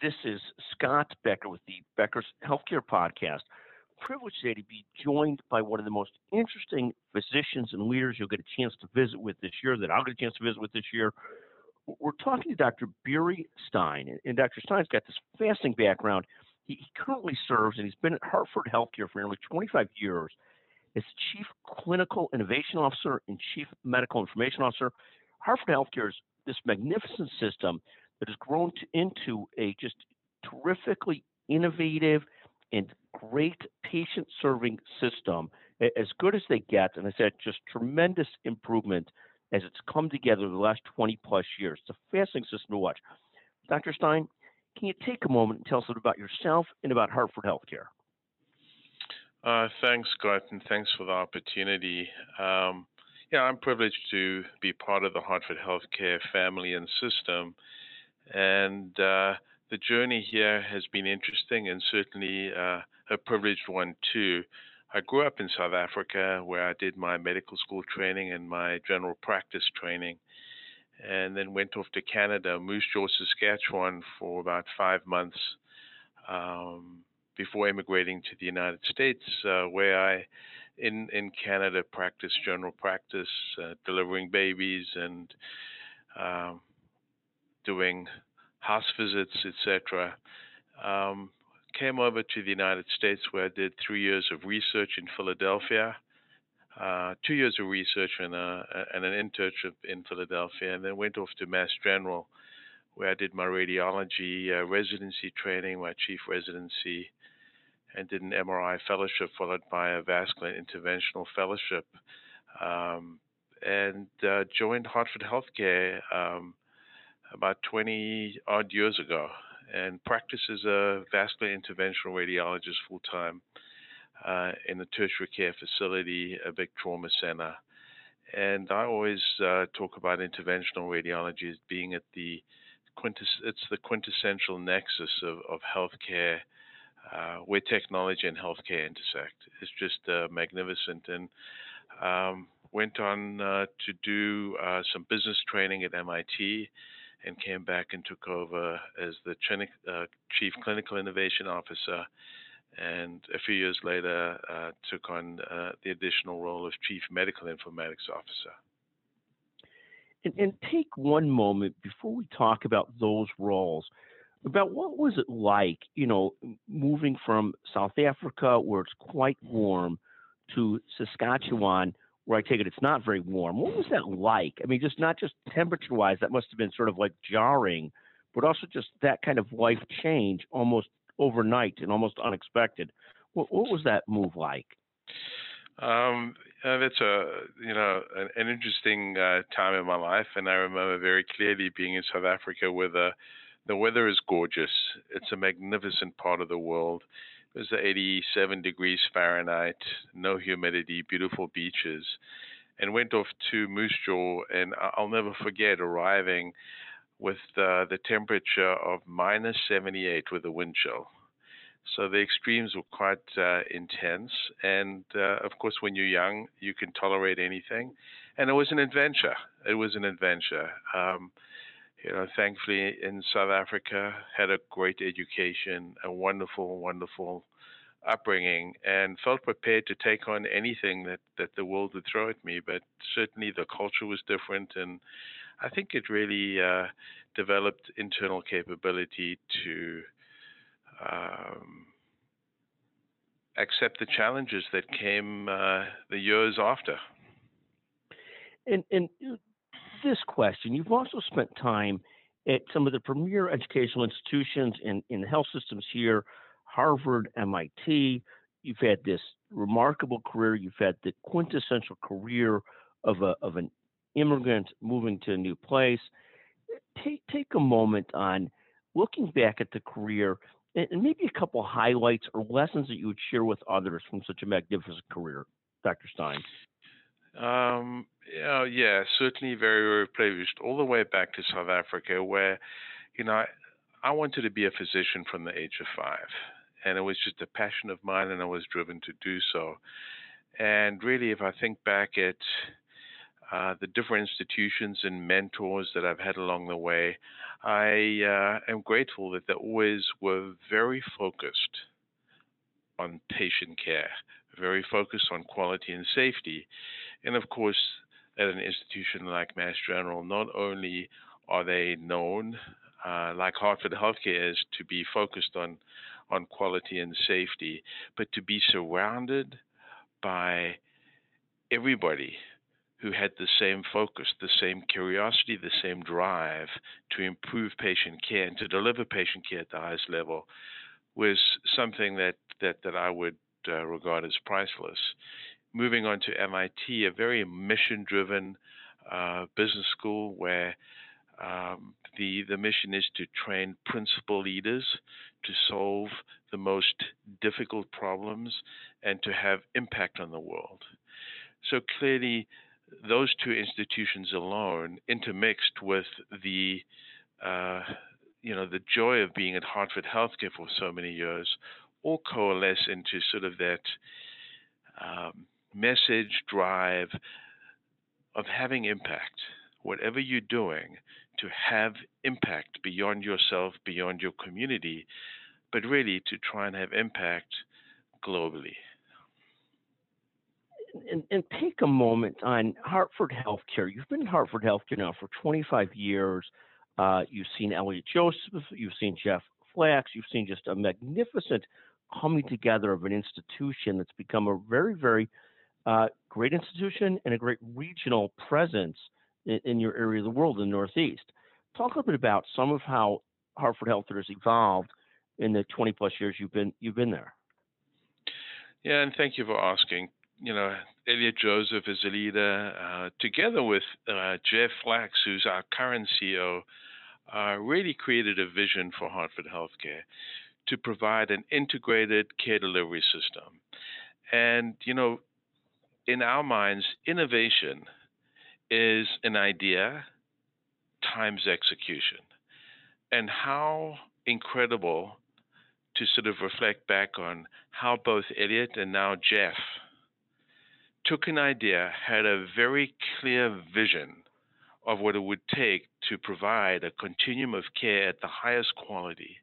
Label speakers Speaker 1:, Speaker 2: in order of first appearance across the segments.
Speaker 1: This is Scott Becker with the Becker's Healthcare Podcast. Privileged today to be joined by one of the most interesting physicians and leaders you'll get a chance to visit with this year, that I'll get a chance to visit with this year. We're talking to Dr. Barry Stein, and Dr. Stein's got this fascinating background. He currently serves, and he's been at Hartford Healthcare for nearly 25 years as Chief Clinical Innovation Officer and Chief Medical Information Officer. Hartford Healthcare is this magnificent system that has grown to, into a just terrifically innovative and great patient serving system, as good as they get. And I said, just tremendous improvement as it's come together the last 20 plus years. It's a fascinating system to watch. Dr. Stein, can you take a moment and tell us a little about yourself and about Hartford Healthcare?
Speaker 2: Uh, thanks, Scott, and thanks for the opportunity. Um, yeah, I'm privileged to be part of the Hartford Healthcare family and system. And uh, the journey here has been interesting and certainly uh, a privileged one, too. I grew up in South Africa where I did my medical school training and my general practice training, and then went off to Canada, Moose Jaw, Saskatchewan, for about five months um, before immigrating to the United States, uh, where I in in Canada practice general practice, uh, delivering babies and um, doing house visits, etc. Um, came over to the United States where I did three years of research in Philadelphia, uh, two years of research and, a, and an internship in Philadelphia, and then went off to Mass General where I did my radiology uh, residency training, my chief residency, and did an MRI fellowship followed by a vascular interventional fellowship, um, and uh, joined Hartford Healthcare um, about 20 odd years ago, and practiced as a vascular interventional radiologist full time uh, in a tertiary care facility, a big trauma center. And I always uh, talk about interventional radiology as being at the quintess- it's the quintessential nexus of, of healthcare uh, where technology and healthcare intersect. It's just uh, magnificent. And um, went on uh, to do uh, some business training at MIT and came back and took over as the uh, Chief Clinical Innovation Officer. And a few years later, uh, took on the additional role of Chief Medical Informatics Officer.
Speaker 1: And, and, take one moment before we talk about those roles about what was it like, you know, moving from South Africa where it's quite warm to Saskatchewan where I take it it's not very warm. What was that like? I mean, just not just temperature wise, that must have been sort of like jarring, but also just that kind of life change almost overnight and almost unexpected. What, what was that move like?
Speaker 2: Um, uh, that's a you know an, an interesting uh, time in my life, and I remember very clearly being in South Africa where a the weather is gorgeous. It's a magnificent part of the world. It was 87 degrees Fahrenheit, no humidity, beautiful beaches, and went off to Moose Jaw. And I'll never forget arriving with uh, the temperature of minus 78 with a wind chill. So the extremes were quite uh, intense. And uh, of course, when you're young, you can tolerate anything. And it was an adventure. It was an adventure. Um, you know, thankfully in South Africa, had a great education, a wonderful, wonderful upbringing, and felt prepared to take on anything that, that the world would throw at me. But certainly the culture was different, and I think it really uh, developed internal capability to um, accept the challenges that came uh, the years after.
Speaker 1: And, and this question. You've also spent time at some of the premier educational institutions in, in the health systems here, Harvard, MIT. You've had this remarkable career. You've had the quintessential career of, a, of an immigrant moving to a new place. Take, take a moment on looking back at the career and, maybe a couple highlights or lessons that you would share with others from such a magnificent career, Dr. Stein.
Speaker 2: Um, yeah, yeah, certainly very, very privileged. All the way back to South Africa, where, you know, I, I wanted to be a physician from the age of five, and it was just a passion of mine, and I was driven to do so. And really, if I think back at uh, the different institutions and mentors that I've had along the way, I uh, am grateful that they always were very focused on patient care, very focused on quality and safety. And of course, at an institution like Mass General, not only are they known, uh, like Hartford Healthcare is, to be focused on on quality and safety, but to be surrounded by everybody who had the same focus, the same curiosity, the same drive to improve patient care and to deliver patient care at the highest level was something that, that, that I would uh, regard as priceless. Moving on to MIT, a very mission driven uh, business school where um, the, the mission is to train principal leaders to solve the most difficult problems and to have impact on the world. So clearly, those two institutions alone, intermixed with the uh, you know the joy of being at Hartford Healthcare for so many years, all coalesce into sort of that um, message drive of having impact. Whatever you're doing, to have impact beyond yourself, beyond your community, but really to try and have impact globally.
Speaker 1: And, and, take a moment on Hartford Healthcare. You've been in Hartford Healthcare now for 25 years. Uh, you've seen Elliot Joseph, you've seen Jeff Flaks, you've seen just a magnificent coming together of an institution that's become a very, very uh, great institution and a great regional presence in, in, your area of the world in the Northeast. Talk a little bit about some of how Hartford Healthcare has evolved in the 20 plus years you've been you've been there.
Speaker 2: Yeah, and thank you for asking. You know, Elliot Joseph is a leader, uh, together with uh, Jeff Flaks, who's our current CEO, uh, really created a vision for Hartford Healthcare to provide an integrated care delivery system. And, you know, in our minds, innovation is an idea times execution. And how incredible to sort of reflect back on how both Elliot and now Jeff took an idea, had a very clear vision of what it would take to provide a continuum of care at the highest quality.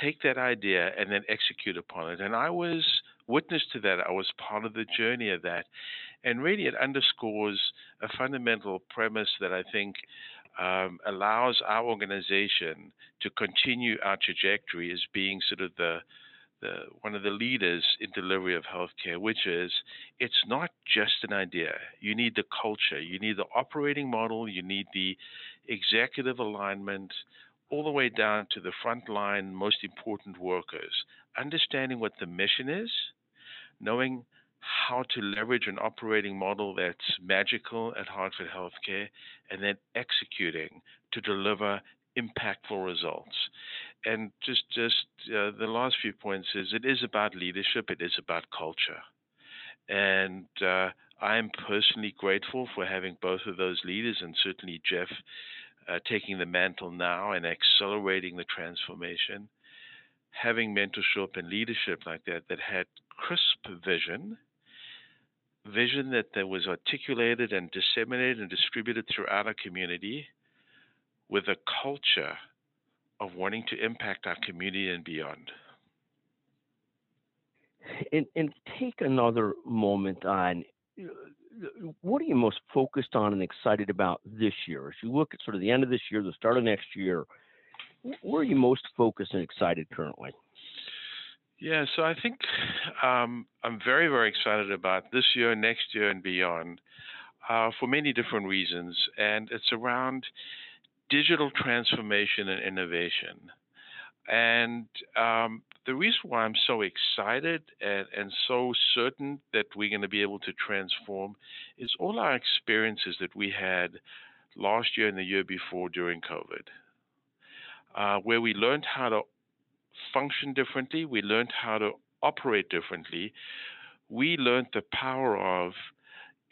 Speaker 2: Take that idea and then execute upon it. And I was witness to that. I was part of the journey of that. And really, it underscores a fundamental premise that I think um, allows our organization to continue our trajectory as being sort of the, the one of the leaders in delivery of healthcare, which is it's not just an idea. You need the culture, you need the operating model, you need the executive alignment, all the way down to the frontline, most important workers, understanding what the mission is, knowing how to leverage an operating model that's magical at Hartford Healthcare, and then executing to deliver impactful results. And just just uh, the last few points is it is about leadership, it is about culture, and uh, I'm personally grateful for having both of those leaders, and certainly Jeff uh, taking the mantle now and accelerating the transformation. Having mentorship and leadership like that that had crisp vision vision that, that was articulated and disseminated and distributed throughout our community with a culture of wanting to impact our community and beyond.
Speaker 1: And, and take another moment on what are you most focused on and excited about this year? As you look at sort of the end of this year, the start of next year, where are you most focused and excited currently?
Speaker 2: Yeah, so I think um, I'm very, very excited about this year, next year, and beyond uh, for many different reasons. And it's around digital transformation and innovation. And um, the reason why I'm so excited and, and so certain that we're going to be able to transform is all our experiences that we had last year and the year before during COVID, uh, where we learned how to function differently. We learned how to operate differently. We learned the power of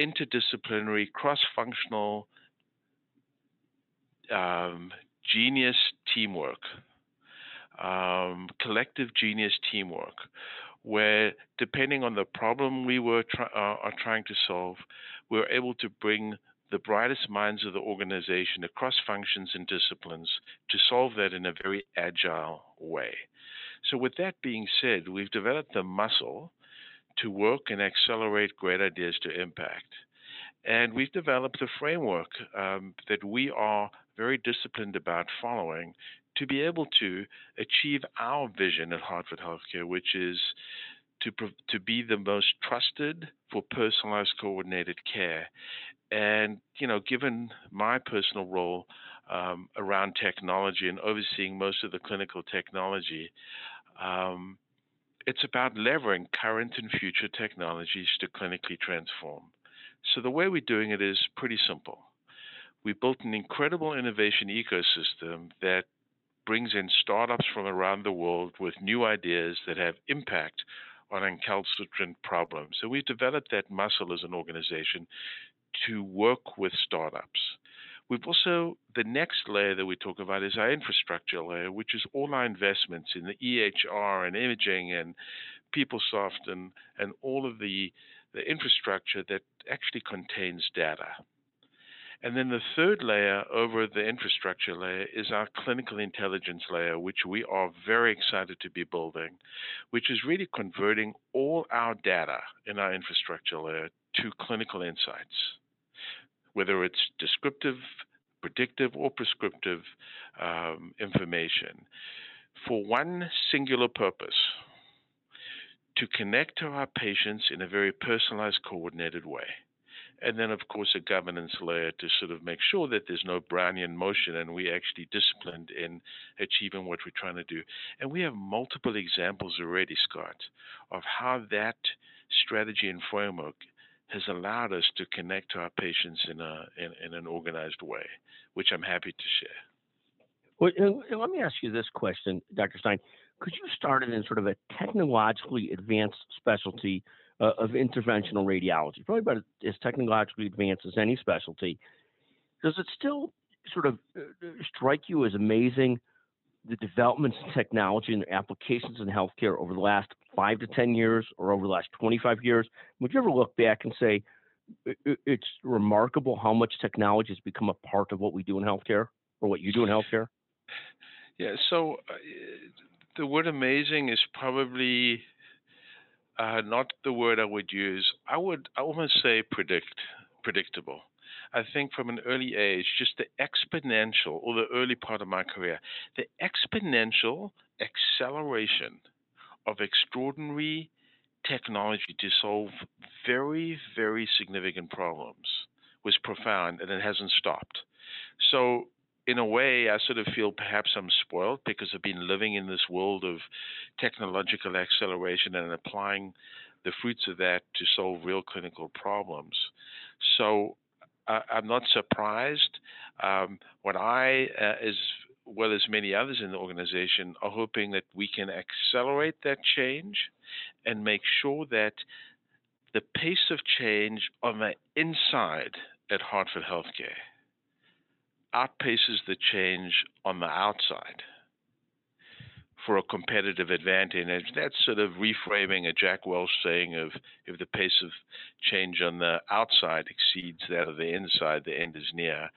Speaker 2: interdisciplinary, cross functional, um, genius teamwork, um, collective genius teamwork, where depending on the problem we were try- uh, are trying to solve, we're able to bring the brightest minds of the organization across functions and disciplines to solve that in a very agile way. So, with that being said, we've developed the muscle to work and accelerate great ideas to impact. And we've developed a framework um, that we are very disciplined about following to be able to achieve our vision at Hartford Healthcare, which is to, to be the most trusted for personalized coordinated care. And, you know, given my personal role um, around technology and overseeing most of the clinical technology, um, it's about leveraging current and future technologies to clinically transform. So the way we're doing it is pretty simple. We built an incredible innovation ecosystem that brings in startups from around the world with new ideas that have impact on recalcitrant problems. So we've developed that muscle as an organization to work with startups. We've also, the next layer that we talk about is our infrastructure layer, which is all our investments in the EHR and imaging and PeopleSoft and, and all of the, the infrastructure that actually contains data. And then the third layer over the infrastructure layer is our clinical intelligence layer, which we are very excited to be building, which is really converting all our data in our infrastructure layer to clinical insights, whether it's descriptive, predictive, or prescriptive um, information, for one singular purpose to connect to our patients in a very personalized, coordinated way. And then, of course, a governance layer to sort of make sure that there's no Brownian motion and we're actually disciplined in achieving what we're trying to do. And we have multiple examples already, Scott, of how that strategy and framework has allowed us to connect to our patients in, a, in, in an organized way, which I'm happy to share.
Speaker 1: Well, let me ask you this question, Dr. Stein. Could you start in sort of a technologically advanced specialty uh, of interventional radiology, probably about as technologically advanced as any specialty. Does it still sort of uh, strike you as amazing the developments in technology and applications in healthcare over the last five to 10 years or over the last 25 years? Would you ever look back and say, it's remarkable how much technology has become a part of what we do in healthcare or what you do in healthcare?
Speaker 2: Yeah, so uh, the word amazing is probably uh, not the word I would use. I would almost say predict, predictable. I think from an early age, just the exponential, or the early part of my career, the exponential acceleration of extraordinary technology to solve very, very significant problems was profound and it hasn't stopped. So in a way, I sort of feel perhaps I'm spoiled because I've been living in this world of technological acceleration and applying the fruits of that to solve real clinical problems. So uh, I'm not surprised. Um, what I, uh, as well as many others in the organization, are hoping that we can accelerate that change and make sure that the pace of change on the inside at Hartford Healthcare outpaces the change on the outside for a competitive advantage. That's sort of reframing a Jack Welch saying of if the pace of change on the outside exceeds that of the inside, the end is near.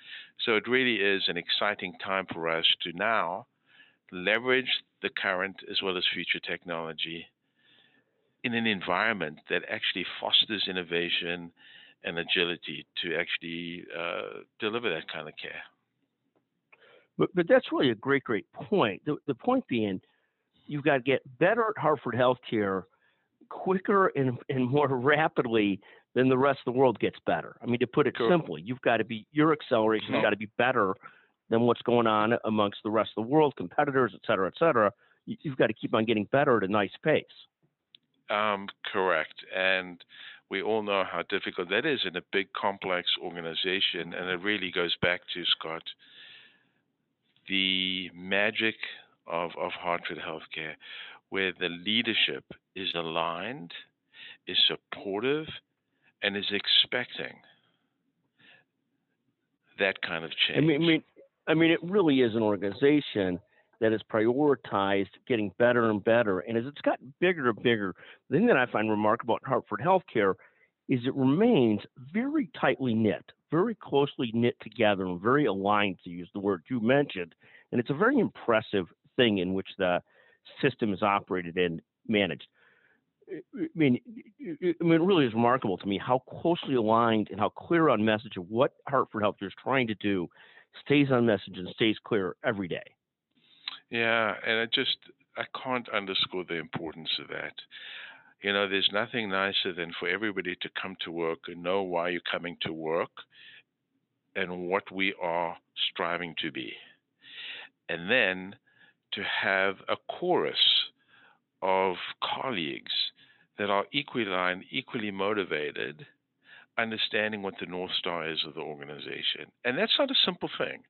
Speaker 2: So it really is an exciting time for us to now leverage the current as well as future technology in an environment that actually fosters innovation and agility to actually uh, deliver that kind of care.
Speaker 1: But but that's really a great great point. The the point being, you've got to get better at Hartford Healthcare quicker and and more rapidly than the rest of the world gets better. I mean, to put it sure. simply, you've got to be your acceleration has got to be better than what's going on amongst the rest of the world, competitors, et cetera, et cetera. You've got to keep on getting better at a nice pace.
Speaker 2: Um, correct. And we all know how difficult that is in a big, complex organization. And it really goes back to, Scott, the magic of, of Hartford Healthcare, where the leadership is aligned, is supportive, and is expecting that kind of change.
Speaker 1: I mean, I mean, I mean, it really is an organization that has prioritized getting better and better. And as it's gotten bigger and bigger, the thing that I find remarkable at Hartford Healthcare is it remains very tightly knit, very closely knit together, and very aligned, to use the word you mentioned. And it's a very impressive thing in which the system is operated and managed. I mean, I mean, it really is remarkable to me how closely aligned and how clear on message of what Hartford Healthcare is trying to do stays on message and stays clear every day.
Speaker 2: Yeah, and I just I can't underscore the importance of that. You know, there's nothing nicer than for everybody to come to work and know why you're coming to work and what we are striving to be. And then to have a chorus of colleagues that are equally aligned, equally motivated, understanding what the North Star is of the organization. And that's not a simple thing.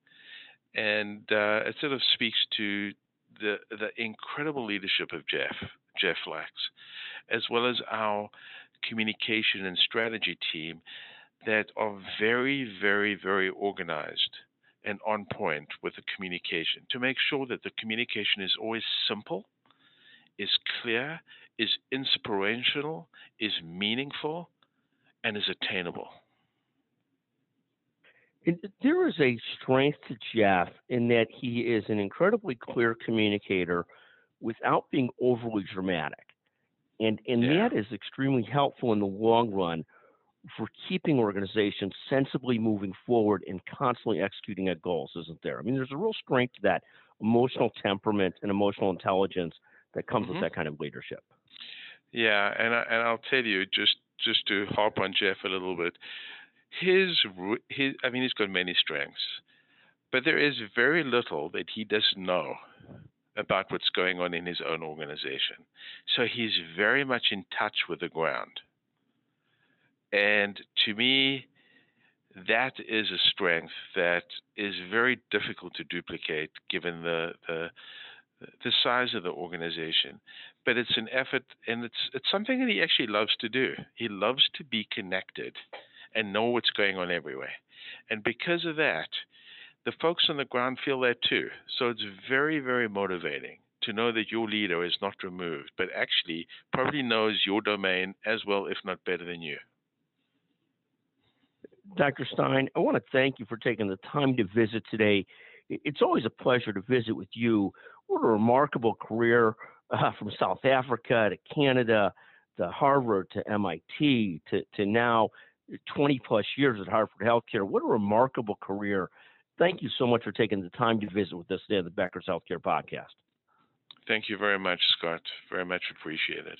Speaker 2: And uh, it sort of speaks to the, the incredible leadership of Jeff, Jeff Flaks, as well as our communication and strategy team that are very, very, very organized and on point with the communication to make sure that the communication is always simple, is clear, is inspirational, is meaningful, and is attainable.
Speaker 1: There is a strength to Jeff in that he is an incredibly clear communicator without being overly dramatic. And and
Speaker 2: Yeah.
Speaker 1: that is extremely helpful in the long run for keeping organizations sensibly moving forward and constantly executing at goals, isn't there? I mean, there's a real strength to that emotional temperament and emotional intelligence that comes with
Speaker 2: Mhm.
Speaker 1: that kind of leadership.
Speaker 2: Yeah, and I, and I'll tell you just just to harp on Jeff a little bit. His his I mean he's got many strengths, but there is very little that he doesn't know about what's going on in his own organization. So he's very much in touch with the ground. And to me, that is a strength that is very difficult to duplicate given the, the the size of the organization. But it's an effort and it's it's something that he actually loves to do. He loves to be connected and know what's going on everywhere. And because of that, the folks on the ground feel that too. So it's very, very motivating to know that your leader is not removed, but actually probably knows your domain as well, if not better than you.
Speaker 1: Dr. Stein, I want to thank you for taking the time to visit today. It's always a pleasure to visit with you. What a remarkable career uh, from South Africa to Canada to Harvard to MIT to, to now 20 plus years at Hartford Healthcare. What a remarkable career. Thank you so much for taking the time to visit with us today on the Becker's Healthcare Podcast.
Speaker 2: Thank you very much, Scott. Very much appreciated.